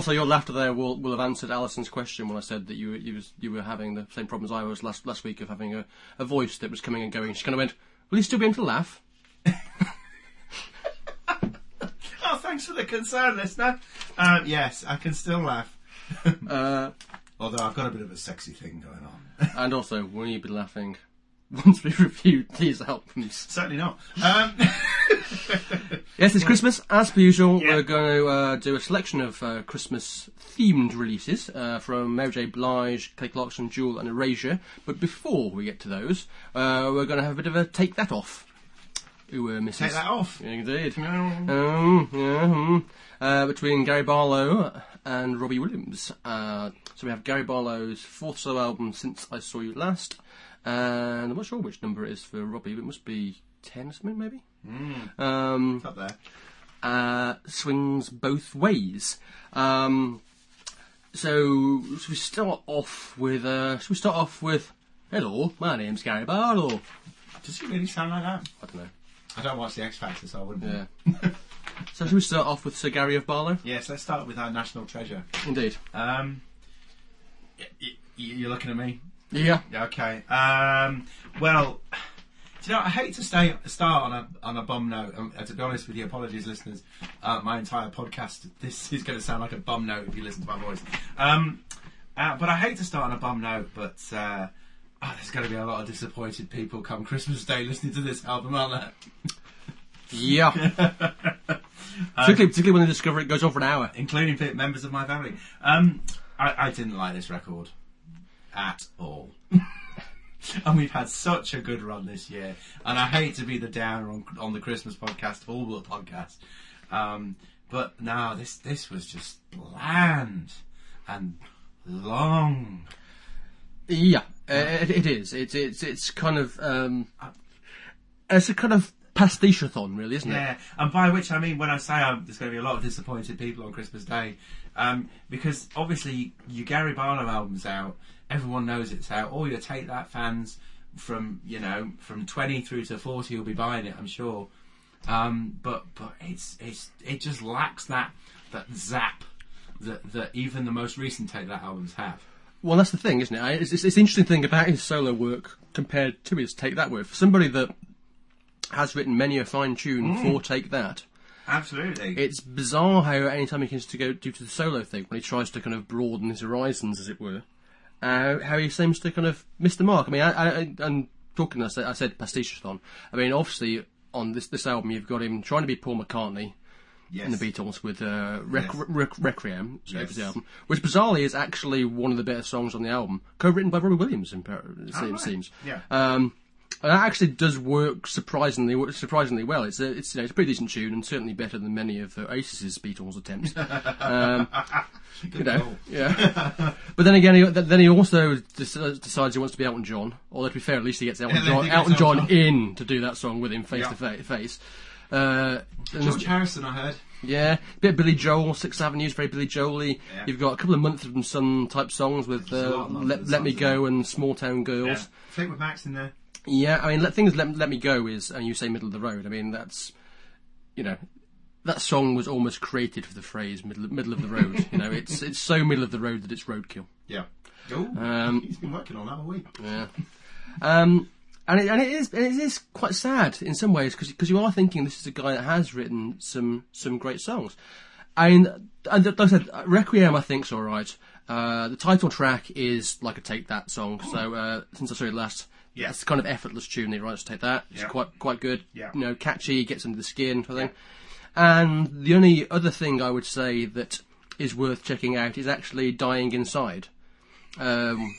also your laughter there will, will have answered Alison's question when I said that you were- you, was, you were having the same problems I was last last week of having a, a voice that was coming and going. She kind of went, "Will you still be able to laugh?" Oh, thanks for the concern, listener. Um, yes, I can still laugh. Uh, Although I've got a bit of a sexy thing going on. and also, will you be laughing once we review these albums? Certainly not. Um, Yes, it's Christmas. As per usual, Yeah. we're going to uh, do a selection of uh, Christmas-themed releases uh, from Mary J. Blige, Kelly Clarkson, Jewel, and Erasure. But before we get to those, uh, we're going to have a bit of a take that off. Ooh, uh, Mrs. take that off. Indeed. No. Um, yeah, hmm. uh, between Gary Barlow and Robbie Williams. Uh, so we have Gary Barlow's fourth solo album, Since I Saw You Last. And I'm not sure which number it is for Robbie, but it must be 10 or something, maybe? Um, up there. uh, swings both ways. Um, so, should we start off with? Uh, should we start off with? Hello, my name's Gary Barlow. Does he really sound like that? I don't know. I don't watch the X Factor, so I wouldn't. Yeah. so should we start off with Sir Gary of Barlow? Yes, let's start with our national treasure. Indeed. Um, y- y- you're looking at me. Yeah. Yeah, Okay. Um, well, do you know, I hate to stay start on a on a bum note. Um, uh, to be honest with you, apologies, listeners. Uh, my entire podcast, this is going to sound like a bum note if you listen to my voice. Um, uh, but I hate to start on a bum note. But uh, oh, there's going to be a lot of disappointed people come Christmas Day listening to this album, aren't there? Yeah. particularly, particularly when they discover it goes on for an hour. including members of my family. Um, I, I didn't like this record at all. and we've had such a good run this year. And I hate to be the downer on, on the Christmas podcast, all the podcast. Um, but now this this was just bland and long. Yeah, uh, it, it is. It's it's it's kind of um, it's a kind of pastiche-a-thon, really, isn't it? Yeah, and by which I mean when I say um, there's going to be a lot of disappointed people on Christmas Day, um, because obviously your Gary Barlow album's out, everyone knows it's out. All your Take That fans from you know from 20 through to 40 will be buying it, I'm sure. Um, but but it's it's it just lacks that that zap that that even the most recent Take That albums have. Well, that's the thing, isn't it? It's, it's, it's the interesting thing about his solo work compared to his Take That work. For somebody that has written many a fine tune for Take That, Absolutely. it's bizarre how anytime he comes to go do to the solo thing, when he tries to kind of broaden his horizons, as it were, uh, how he seems to kind of miss the mark. I mean, I, I'm talking, I said, I said pastiche-a-thon. I mean, obviously, on this, this album, you've got him trying to be Paul McCartney, yes. in the Beatles with uh, Rec- Yes. Rec- Requiem, so Yes. the album, which bizarrely is actually one of the better songs on the album, co-written by Robbie Williams. It Oh, seems. right. seems. Yeah. Um, and that actually does work surprisingly surprisingly well. It's a, it's you know it's a pretty decent tune and certainly better than many of uh, Oasis's Beatles attempts. um, you know, yeah. but then again, he, then he also decides he wants to be Elton John. Although to be fair, at least he gets Elton Yeah, John, gets Elton John John. in to do that song with him face Yeah. to fa- face. Uh, and George Harrison, I heard. yeah, bit of Billy Joel, Sixth Avenue's very Billy Joel-y. Yeah. You've got a couple of Mumford and Son type songs with uh, of Let, Let Me Go and Small Town Girls. Yeah. Fleetwood Mac's in there. Yeah, I mean, let, things Let, Let Me Go is, and you say middle of the road. I mean, that's, you know, that song was almost created for the phrase middle middle of the road. you know, it's it's so middle of the road that it's roadkill. Yeah. Oh, Um, he's been working on that all week. Yeah. Um, and it, and it is and it is quite sad in some ways because you are thinking this is a guy that has written some some great songs. I mean, and like I said, Requiem I think's all right. Uh, the title track is like a Take That song. So uh, since I saw it last, Yeah. it's kind of effortless tune that he to Take That. It's Yeah. quite quite good. Yeah. You know, catchy, gets under the skin, sort of thing. And the only other thing I would say that is worth checking out is actually Dying Inside. Um,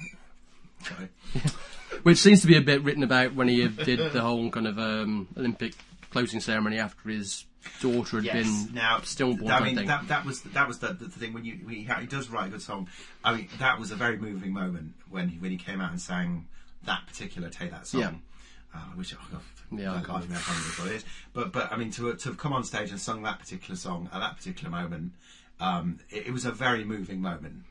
Sorry. which seems to be a bit written about when he did the whole kind of um, Olympic closing ceremony after his daughter had Yes. been Now, stillborn. I mean, that, that was that was the, the thing when you when he, he does write a good song. I mean, that was a very moving moment when he, when he came out and sang that particular "Take That" song. Yeah. Uh, which oh God, Yeah, I I can't even know how many what it is. But but I mean, to to have come on stage and sung that particular song at that particular moment, um, it, it was a very moving moment.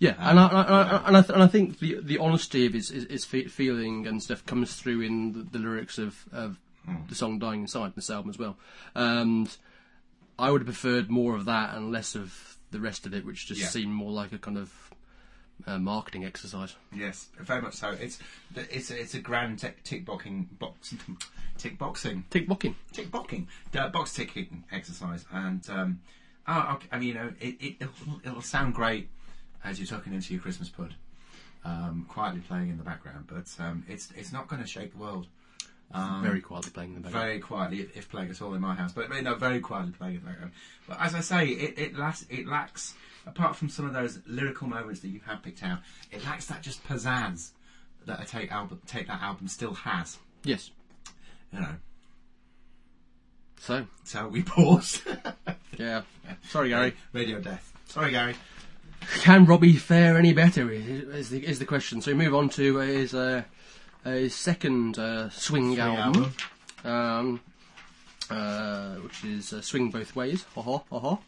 Yeah, and I, I, I, and I, th- and I think the the honesty of his, his, his feeling and stuff comes through in the, the lyrics of, of the song "Dying Inside" this album as well. And I would have preferred more of that and less of the rest of it, which just Yeah. seemed more like a kind of uh, marketing exercise. Yes, very much so. It's it's it's a grand tick, tick boxing box tick boxing Tick bocking. tick boxing uh, box ticking exercise, and um, oh, okay, I mean, you know, it, it it'll, it'll sound great as you're tucking into your Christmas pud, um, quietly playing in the background, but um, it's it's not going to shake the world. Um, Very quietly playing in the background. very quietly, if, if playing at all in my house. But no, very quietly playing in the background. But as I say, it it, lacks, it lacks, apart from some of those lyrical moments that you have picked out, it lacks that just pizzazz that a take album, take that album still has. Yes. You know. So, So we pause. yeah. Sorry, Gary. Radio death. Sorry, Gary. Can Robbie fare any better? Is, is the is the question. So we move on to uh, his uh, uh, his second uh, swing, Swing album, um, uh, which is uh, "Swing Both Ways." Ha ha ha ha.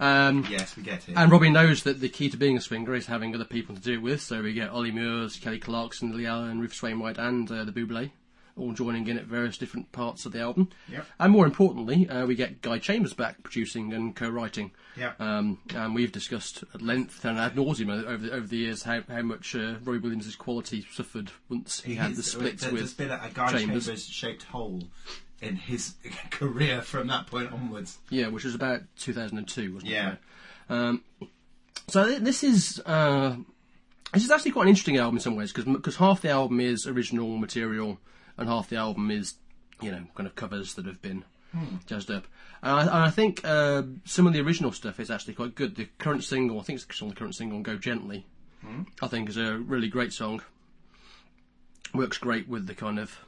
Um, Yes, we get it. and Robbie knows that the key to being a swinger is having other people to do it with. So we get Olly Murs, Kelly Clarkson, Lily Allen, Rufus Wainwright, and uh, the Buble all joining in at various different parts of the album. Yep. And more importantly, uh, we get Guy Chambers back producing and co-writing. Yep. Um, and we've discussed at length and ad nauseum over the, over the years how, how much uh, Roy Williams' quality suffered once he had the His- splits there- There's with. been a, Guy Chambers. Chambers shaped hole in his career from that point onwards. Yeah, which was about 2002, wasn't Yeah. it? Um, so th- this is uh, this is actually quite an interesting album in some ways because half the album is original material and half the album is you know kind of covers that have been jazzed up. And I, and I think uh, some of the original stuff is actually quite good. The current single, I think it's on the current single, "Go Gently," I think is a really great song. Works great with the kind of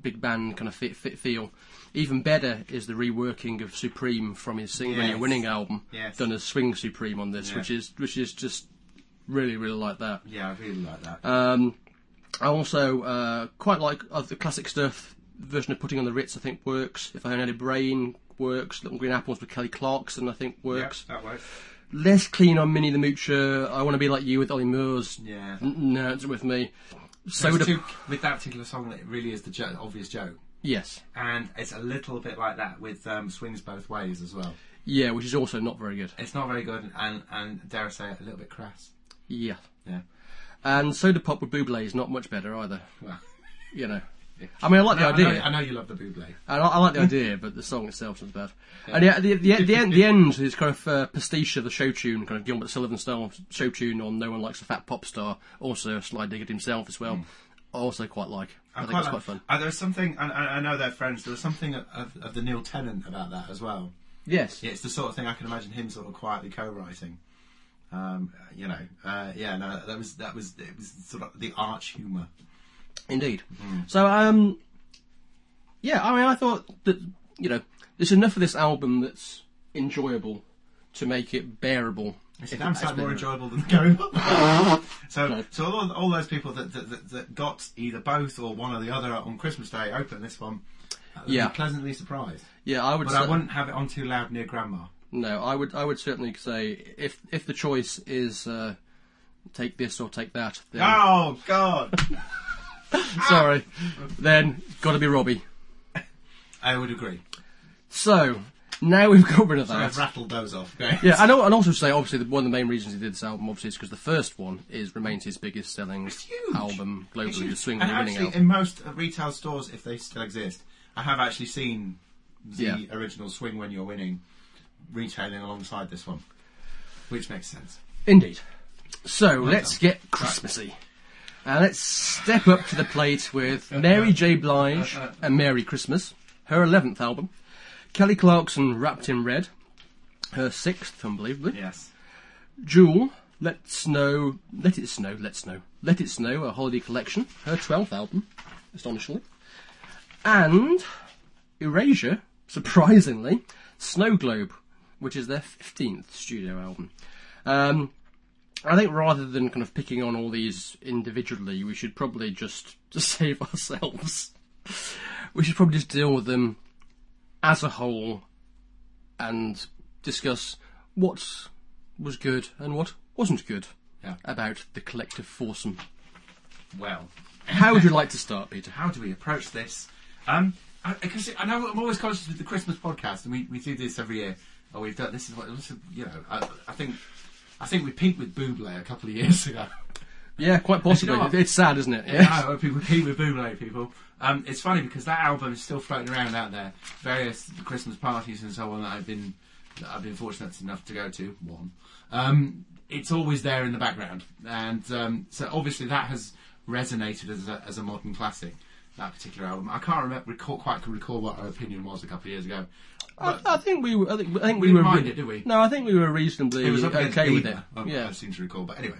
big band kind of fit, fit feel. Even better is the reworking of Supreme from his Sing Yes. Winning album, Yes. done as Swing Supreme on this, which is which is just really really like that. Yeah, I really like that. Um, I also uh, quite like uh, the classic stuff. Version of Putting on the Ritz I think works. If I Had a Brain works. Little Green Apples with Kelly Clarkson I think works. Yep, that works. Less clean on Minnie the Moocher. I Want to Be Like You with Olly Murs. Yeah. N- No, it's with me. Soda. two, with that particular song, it really is the jo- obvious joke. Yes. And it's a little bit like that with um, Swings Both Ways as well. Yeah, which is also not very good. It's not very good and, and dare I say it, a little bit crass. Yeah. Yeah. And Soda Pop with Buble is not much better either. Well, You know. I mean, I like I, know, the idea. I, know, I know you love the Buble. I, I like the idea, but the song itself is bad. And yeah, the, the, the, end, the end is kind of uh, pastiche of the show tune, kind of Gilbert Sullivan style show tune on No One Likes a Fat Pop Star. Also, Sly Diggett himself as well. I also quite like. I, think it's like- quite fun. Uh, there was something, and I, I know they're friends, there was something of, of, of the Neil Tennant about that as well. Yes. Yeah, it's the sort of thing I can imagine him sort of quietly co-writing. Um, you know, uh, yeah, no, that was that was it was sort of the arch humour. Indeed. So, um, yeah, I mean, I thought that, you know, there's enough of this album that's enjoyable to make it bearable. It's damn sight more enjoyable than going so, No. so all, all those people that, that, that, that got either both or one or the other on Christmas Day open this one, uh, be Yeah. pleasantly surprised. Yeah, I would But say. I wouldn't have it on too loud near Grandma. No, I would. I would certainly say if if the choice is uh, take this or take that, then Oh God, sorry, then got to be Robbie. I would agree. So now we've got rid of that. I've that. rattled those off. Okay. Yeah, and, al- and also say obviously one of the main reasons he did this album obviously is because the first one is remains his biggest selling album globally, It's the. Swing and When You're Winning actually, album. in most uh, retail stores, if they still exist, I have actually seen the Yeah. original Swing When You're Winning retailing alongside this one, which makes sense. Indeed. So let's get Christmassy. And let's step up to the plate with Mary J. Blige and Merry Christmas, her 11th album. Kelly Clarkson, Wrapped in Red, her sixth, unbelievably. Yes. Jewel, Let Snow, Let It Snow, Let Snow, Let It Snow, a holiday collection, her 12th album, astonishingly. And Erasure, surprisingly, Snow Globe, which is their 15th studio album. Um, I think rather than kind of picking on all these individually, we should probably just, to save ourselves, we should probably just deal with them as a whole and discuss what was good and what wasn't good Yeah. about the collective foursome. Well, How would you like to start, Peter? how do we approach this? Um, because I, know I'm always conscious with the Christmas podcast, and we, we do this every year. Oh, we've done this is what this is, you know. I, I think I think we peaked with Buble a couple of years ago. Yeah, quite possibly. know it's sad, isn't it? Yeah, I hope people peak with Buble people. Um, it's funny because that album is still floating around out there. Various Christmas parties and so on that I've been that I've been fortunate enough to go to. One, um, it's always there in the background, and um, so obviously that has resonated as a, as a modern classic. That particular album, I can't remember recall, quite recall what our opinion was a couple of years ago. I, I think we were. I think, I think we, We were. mind it, did we? No, I think we were reasonably It was okay with it. I, Yeah. I seem to recall. But anyway,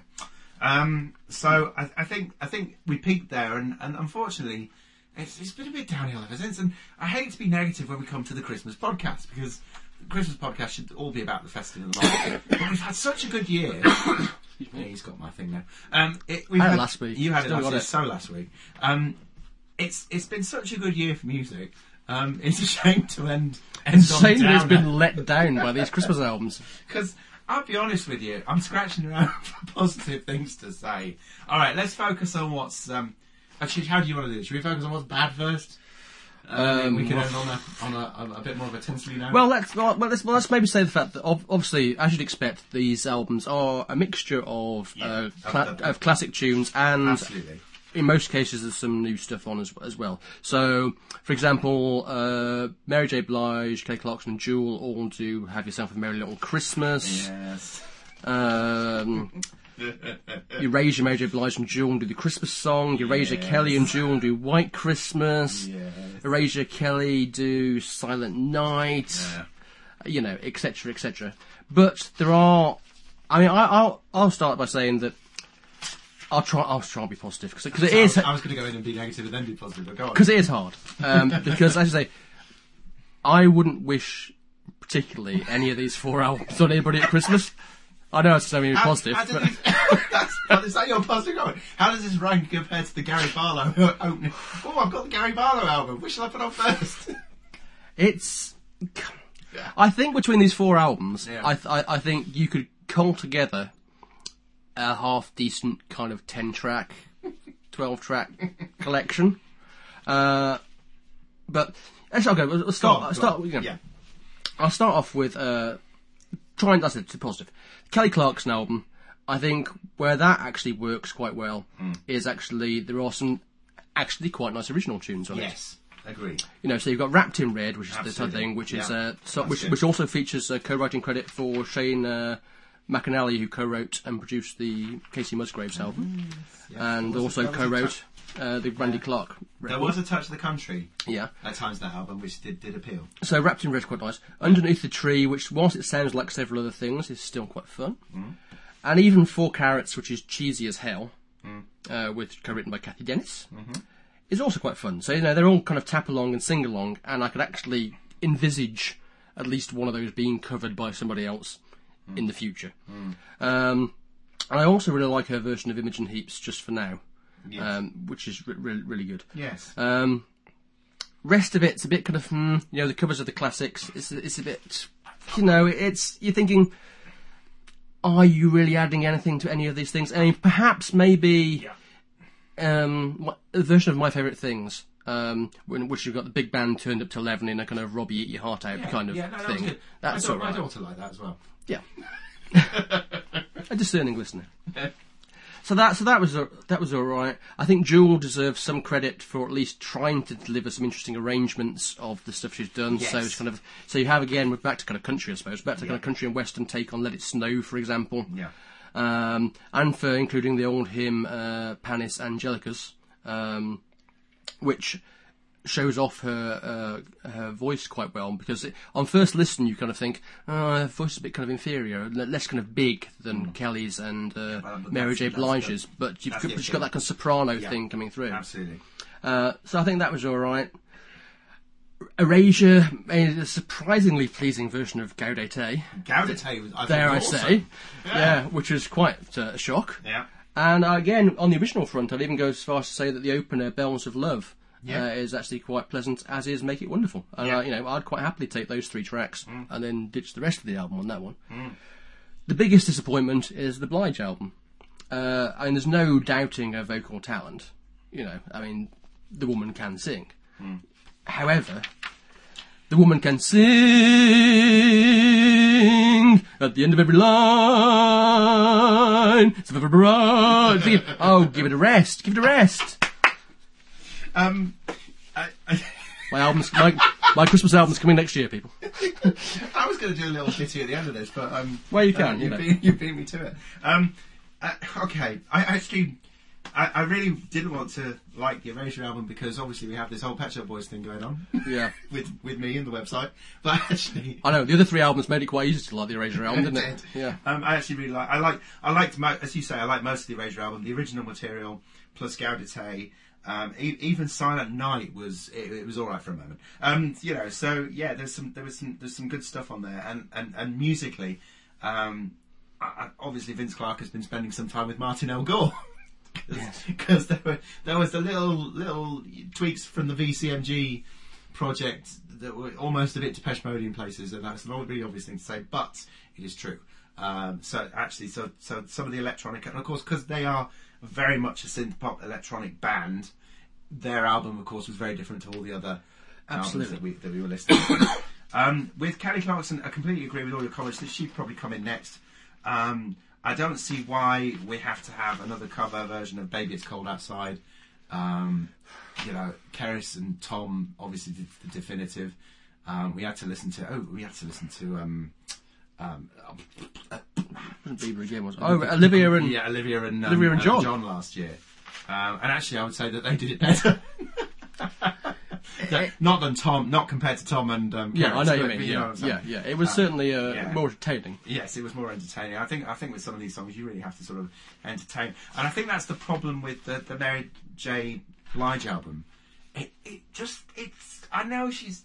um, so I, I think I think we peaked there, and, and unfortunately, it's, it's been a bit downhill ever since. And I hate to be negative when we come to the Christmas podcast because the Christmas podcast should all be about the festive and the market. but we've had such a good year. Yeah, he's got my thing now. Um, it, I had had- last week. You had it last week. So last week. Um, it's it's been such a good year for music. Um, it's a shame to end. end Insane that it's on a been let down by these Christmas albums. Because I'll be honest with you, I'm scratching around for positive things to say. All right, let's focus on what's. Um, actually, how do you want to do this? Should we focus on what's bad first? Uh, Um, we can end on a on a, a, a bit more of a tinsely note. Well, let's well, well, let's well, let's maybe say the fact that ob- obviously, as you'd expect, these albums are a mixture of Yeah, uh, of- cla- of classic tunes and absolutely. In most cases there's some new stuff on as, as well. So, for example, uh, Mary J. Blige, Kelly Clarkson, and Jewel all do "Have Yourself a Merry Little Christmas." Yes. Um, Erasure, Mary J. Blige and Jewel do the Christmas song. Erasure, Yes. Kelly and Jewel do White Christmas. Yes. Erasure, Kelly do Silent Night. Yeah. You know, etc., etc. But there are. I mean, I, I'll I'll start by saying that I'll try. I'll try and be positive because it is I was going to go in and be negative and then be positive, but go on. because it is hard. Um, because as I say, I wouldn't wish particularly any of these four albums on anybody at Christmas. I know it's How- positive, how but this- is that your positive comment? How does this rank compared to the Gary Barlow opening? Oh, I've got the Gary Barlow album. Which shall I put on first? it's. I think between these four albums, Yeah. I, th- I I think you could cull together a half decent kind of ten track, twelve track collection. Uh, but actually, I'll go. Let's start. I'll start. You know, Yeah. I'll start off with uh, trying. That's it. To positive. Kelly Clarkson album. I think where that actually works quite well Hmm. is actually there are some actually quite nice original tunes on it. Yes. Agree. You know, so you've got Wrapped in Red, which is the Absolutely. thing, which is Yeah. uh, so, which, which also features a co-writing credit for Shane uh, McAnally, who co-wrote and produced the Kacey Musgraves album, and There was a- also co-wrote uh, the Brandy Clark. There was a touch of the country yeah. at times that album, which did, did appeal. So Wrapped in Red, quite nice. Underneath the Tree, which whilst it sounds like several other things, is still quite fun. Mm-hmm. And even 4 Carats, which is cheesy as hell, Mm. uh, with co-written by Cathy Dennis, Mm-hmm. is also quite fun. So you know they're all kind of tap along and sing along, and I could actually envisage at least one of those being covered by somebody else Mm. In the future. Um, and I also really like her version of Imogen Heap's, just for now, Yes. um, which is re- re- really good. yes. Um, rest of it's a bit kind of, hmm, you know, the covers of the classics. It's it's a bit, you know, it's you're thinking, are you really adding anything to any of these things? I mean, perhaps maybe Yeah. um, a version of my favourite things. Um, when, which you've got the big band turned up to eleven in a kind of Robbie eat your heart out yeah, kind of yeah, no, that thing. That's my, all daughter, right. my daughter liked that as well. Yeah, a discerning listener. So that so that was a, that was all right. I think Jewel deserves some credit for at least trying to deliver some interesting arrangements of the stuff she's done. So it's kind of so you have again we're back to kind of country, I suppose, back to kind of country and western take on "Let It Snow," for example. Yeah. Um, and for including the old hymn uh, "Panis Angelicus," um, which shows off her uh, her voice quite well because it, on first listen you kind of think oh, her voice is a bit kind of inferior, less kind of big than Kelly's and uh, Well, Mary J. Blige's, but you've got, the but she's got that kind of soprano Yeah. thing coming through. Absolutely. Uh, so I think that was all right. Erasure made a surprisingly pleasing version of Gaudete, Gaudete was. I dare I was awesome. say, Yeah. yeah, which was quite uh, a shock. Yeah. And again, on the original front, I'd even go as far as to say that the opener, "Bells of Love," Yeah. uh, is actually quite pleasant, as is "Make It Wonderful." And Yeah. Mm. uh, you know, I'd quite happily take those three tracks and then ditch the rest of the album on that one. The biggest disappointment is the Blige album. Uh, I mean, there's no doubting her vocal talent. You know, I mean, the woman can sing. However, the woman can sing At the end of every line, it's a Oh, give it a rest. Give it a rest. Um, I, I, My album's my, my Christmas album's coming next year, people. I was going to do a little ditty at the end of this, but um, Well, you can, you, you know. beat, you beat me to it. Um, uh, okay, I actually, I, I really didn't want to like the Erasure album because obviously we have this whole Pet Shop Boys thing going on Yeah. with with me and the website. But actually, I know the other three albums made it quite easy to like the Erasure album, didn't it? did. Yeah. Um, I actually really like. I like. I liked, as you say, I like most of the Erasure album. The original material plus Gaudete. Um, e- even Silent Night was it, it was all right for a moment. Um, you know, so yeah, there's some there was some there's some good stuff on there, and and and musically, um, I, I, obviously Vince Clarke has been spending some time with Martin L. Gore. Because there were there was the little little tweaks from the VCMG project that were almost a bit Depeche Mode in places, and that's not a really obvious thing to say, but it is true. Um, so actually, so so some of the electronic, and of course, because they are very much a synth pop electronic band, their album, of course, was very different to all the other albums that we that we were listening to. um, with Kelly Clarkson, I completely agree with all your comments. That she'd probably come in next. Um, I don't see why we have to have another cover version of "Baby It's Cold Outside." Um, you know, Cerys and Tom obviously did the definitive. Um, we had to listen to. Oh, we had to listen to. Um, um, Bieber again, was? Oh, Olivia and yeah, Olivia and um, Olivia and John. John last year. Um, and actually, I would say that they did it better. No, not than Tom, not compared to Tom and um, yeah, I know you mean. but you know Yeah, what I'm saying. yeah, yeah. It was Um, certainly uh, yeah. more entertaining. Yes, it was more entertaining. I think I think with some of these songs you really have to sort of entertain, and I think that's the problem with the, the Mary J. Blige album. It, it just it's I know she's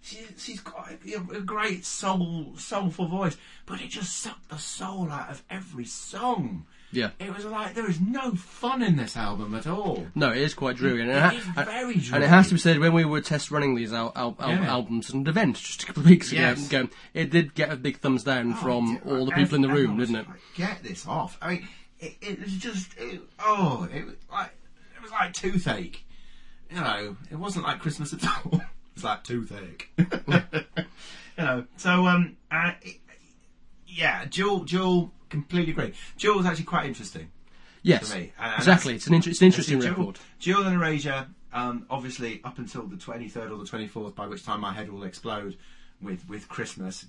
she, she's got a, a great soul soulful voice, but it just sucked the soul out of every song. Yeah. It was like there is no fun in this album at all. No, it is quite dreary, and it, It ha- is very and it has to be said when we were test running these al- al- al- Yeah. albums and events just a couple of weeks ago, Yes. ago, it did get a big thumbs down from Oh, all the people in the room, didn't it? like, Get this off! I mean, it, it was just it, oh, it was like it was like toothache. You know, it wasn't like Christmas at all. it was like toothache. you know, so um, uh, it, yeah, Jewel, Jewel, completely agree. Jewel was actually quite interesting. Yes. And- and exactly. It's an, inter- it's an interesting Jewel- record. Jewel and Erasure, um, obviously up until the 23rd or the 24th, by which time my head will explode with, with Christmas.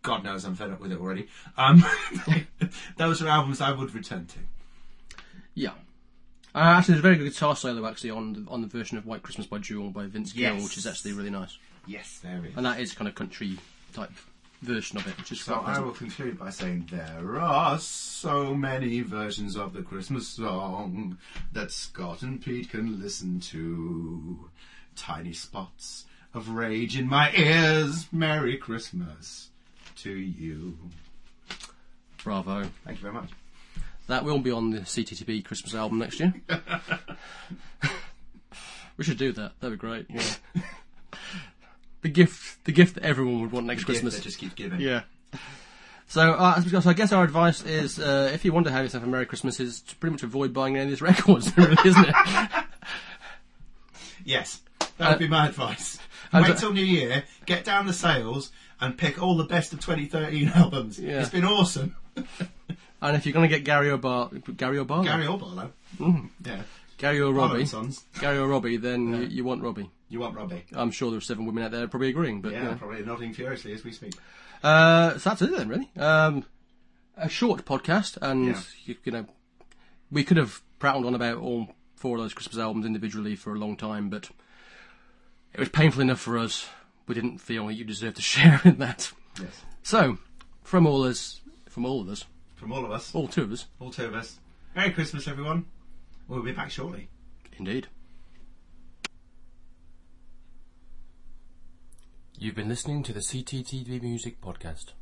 God knows I'm fed up with it already. Um, those are albums I would return to. Yeah. Uh, actually, there's a very good guitar solo actually on the, on the version of White Christmas by Jewel by Vince Gill, Yes. which is actually really nice. Yes, there is. And that is kind of country type version of it, which is So I will conclude by saying there are so many versions of the Christmas song that Scott and Pete can listen to. Tiny spots of rage in my ears. Merry Christmas to you. Bravo. Thank you very much. That will be on the CTTB Christmas album next year. we should do that. That'd be great. Yeah. the gift, the gift that everyone would want next Gift Christmas. that just keeps giving. Yeah. So, uh, so I guess our advice is, uh, if you want to have yourself a Merry Christmas, is to pretty much avoid buying any of these records, really, isn't it? Yes, that would Uh, be my advice. and- Wait till New Year, get down the sales, and pick all the best of 2013 albums. Yeah. It's been awesome. and if you're going to get Gary O'Bar, Gary O'Barlow, Gary Orbarlow. Yeah. Gary or Robbie. Gary or Robbie, then you, you want Robbie. You want Robbie? I'm sure there are seven women out there probably agreeing, but Yeah, yeah. probably nodding furiously as we speak. Uh, so that's it then, really. Um, a short podcast, and Yeah. you, you know, we could have prattled on about all four of those Christmas albums individually for a long time, but it was painful enough for us. We didn't feel that you deserved to share in that. Yes. So, from all us, from all of us, From all of us, all two of us, all two of us. Merry Christmas, everyone. We'll be back shortly. indeed. You've been listening to the CTTV Music Podcast.